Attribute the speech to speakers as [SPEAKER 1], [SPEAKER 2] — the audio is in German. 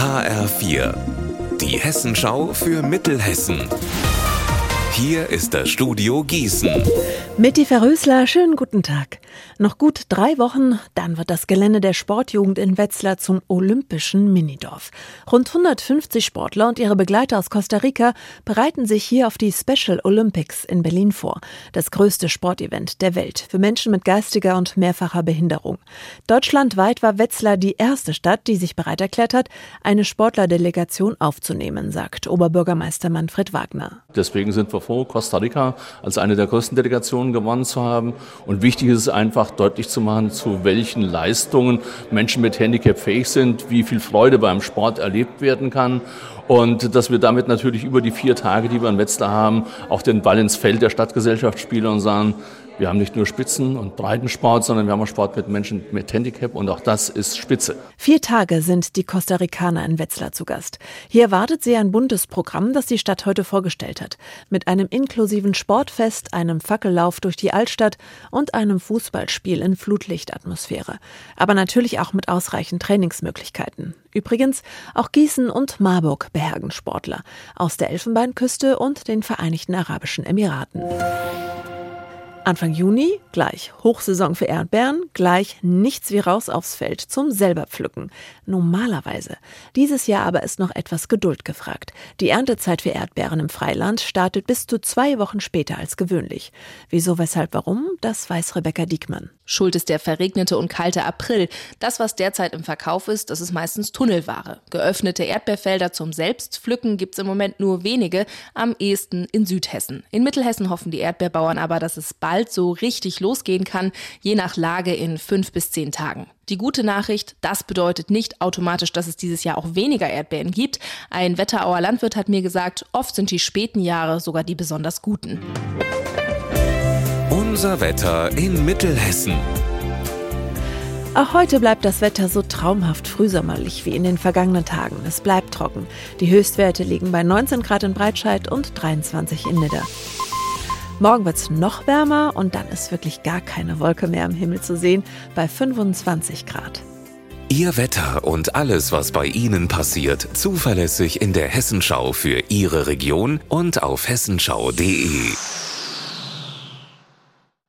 [SPEAKER 1] HR4, die Hessenschau für Mittelhessen. Hier ist das Studio Gießen.
[SPEAKER 2] Mitty Verrösler, schönen guten Tag. Noch gut drei Wochen, dann wird das Gelände der Sportjugend in Wetzlar zum olympischen Minidorf. Rund 150 Sportler und ihre Begleiter aus Costa Rica bereiten sich hier auf die Special Olympics in Berlin vor. Das größte Sportevent der Welt für Menschen mit geistiger und mehrfacher Behinderung. Deutschlandweit war Wetzlar die erste Stadt, die sich bereit erklärt hat, eine Sportlerdelegation aufzunehmen, sagt Oberbürgermeister Manfred Wagner.
[SPEAKER 3] Deswegen sind wir vor, Costa Rica als eine der größten Delegationen gewonnen zu haben. Und wichtig ist es einfach deutlich zu machen, zu welchen Leistungen Menschen mit Handicap fähig sind, wie viel Freude beim Sport erlebt werden kann. Und dass wir damit natürlich über die vier Tage, die wir in Wetzlar haben, auch den Ball ins Feld der Stadtgesellschaft spielen und sagen, wir haben nicht nur Spitzen- und Breitensport, sondern wir haben auch Sport mit Menschen mit Handicap und auch das ist Spitze.
[SPEAKER 2] Vier Tage sind die Costa Ricaner in Wetzlar zu Gast. Hier erwartet sie ein buntes Programm, das die Stadt heute vorgestellt hat. Mit einem inklusiven Sportfest, einem Fackellauf durch die Altstadt und einem Fußballspiel in Flutlichtatmosphäre. Aber natürlich auch mit ausreichend Trainingsmöglichkeiten. Übrigens, auch Gießen und Marburg behergen Sportler aus der Elfenbeinküste und den Vereinigten Arabischen Emiraten. Anfang Juni gleich Hochsaison für Erdbeeren, gleich nichts wie raus aufs Feld zum selber pflücken. Normalerweise. Dieses Jahr aber ist noch etwas Geduld gefragt. Die Erntezeit für Erdbeeren im Freiland startet bis zu zwei Wochen später als gewöhnlich. Wieso, weshalb, warum, das weiß Rebecca Diekmann.
[SPEAKER 4] Schuld ist der verregnete und kalte April. Das, was derzeit im Verkauf ist, das ist meistens Tunnelware. Geöffnete Erdbeerfelder zum Selbstpflücken gibt's im Moment nur wenige, am ehesten in Südhessen. In Mittelhessen hoffen die Erdbeerbauern aber, dass es bald so richtig losgehen kann, je nach Lage in fünf bis zehn Tagen. Die gute Nachricht, das bedeutet nicht automatisch, dass es dieses Jahr auch weniger Erdbeeren gibt. Ein Wetterauer Landwirt hat mir gesagt, oft sind die späten Jahre sogar die besonders guten.
[SPEAKER 1] Unser Wetter in Mittelhessen.
[SPEAKER 2] Auch heute bleibt das Wetter so traumhaft frühsommerlich wie in den vergangenen Tagen. Es bleibt trocken. Die Höchstwerte liegen bei 19 Grad in Breitscheid und 23 in Nidda. Morgen wird es noch wärmer und dann ist wirklich gar keine Wolke mehr am Himmel zu sehen bei 25 Grad.
[SPEAKER 1] Ihr Wetter und alles, was bei Ihnen passiert, zuverlässig in der Hessenschau für Ihre Region und auf hessenschau.de.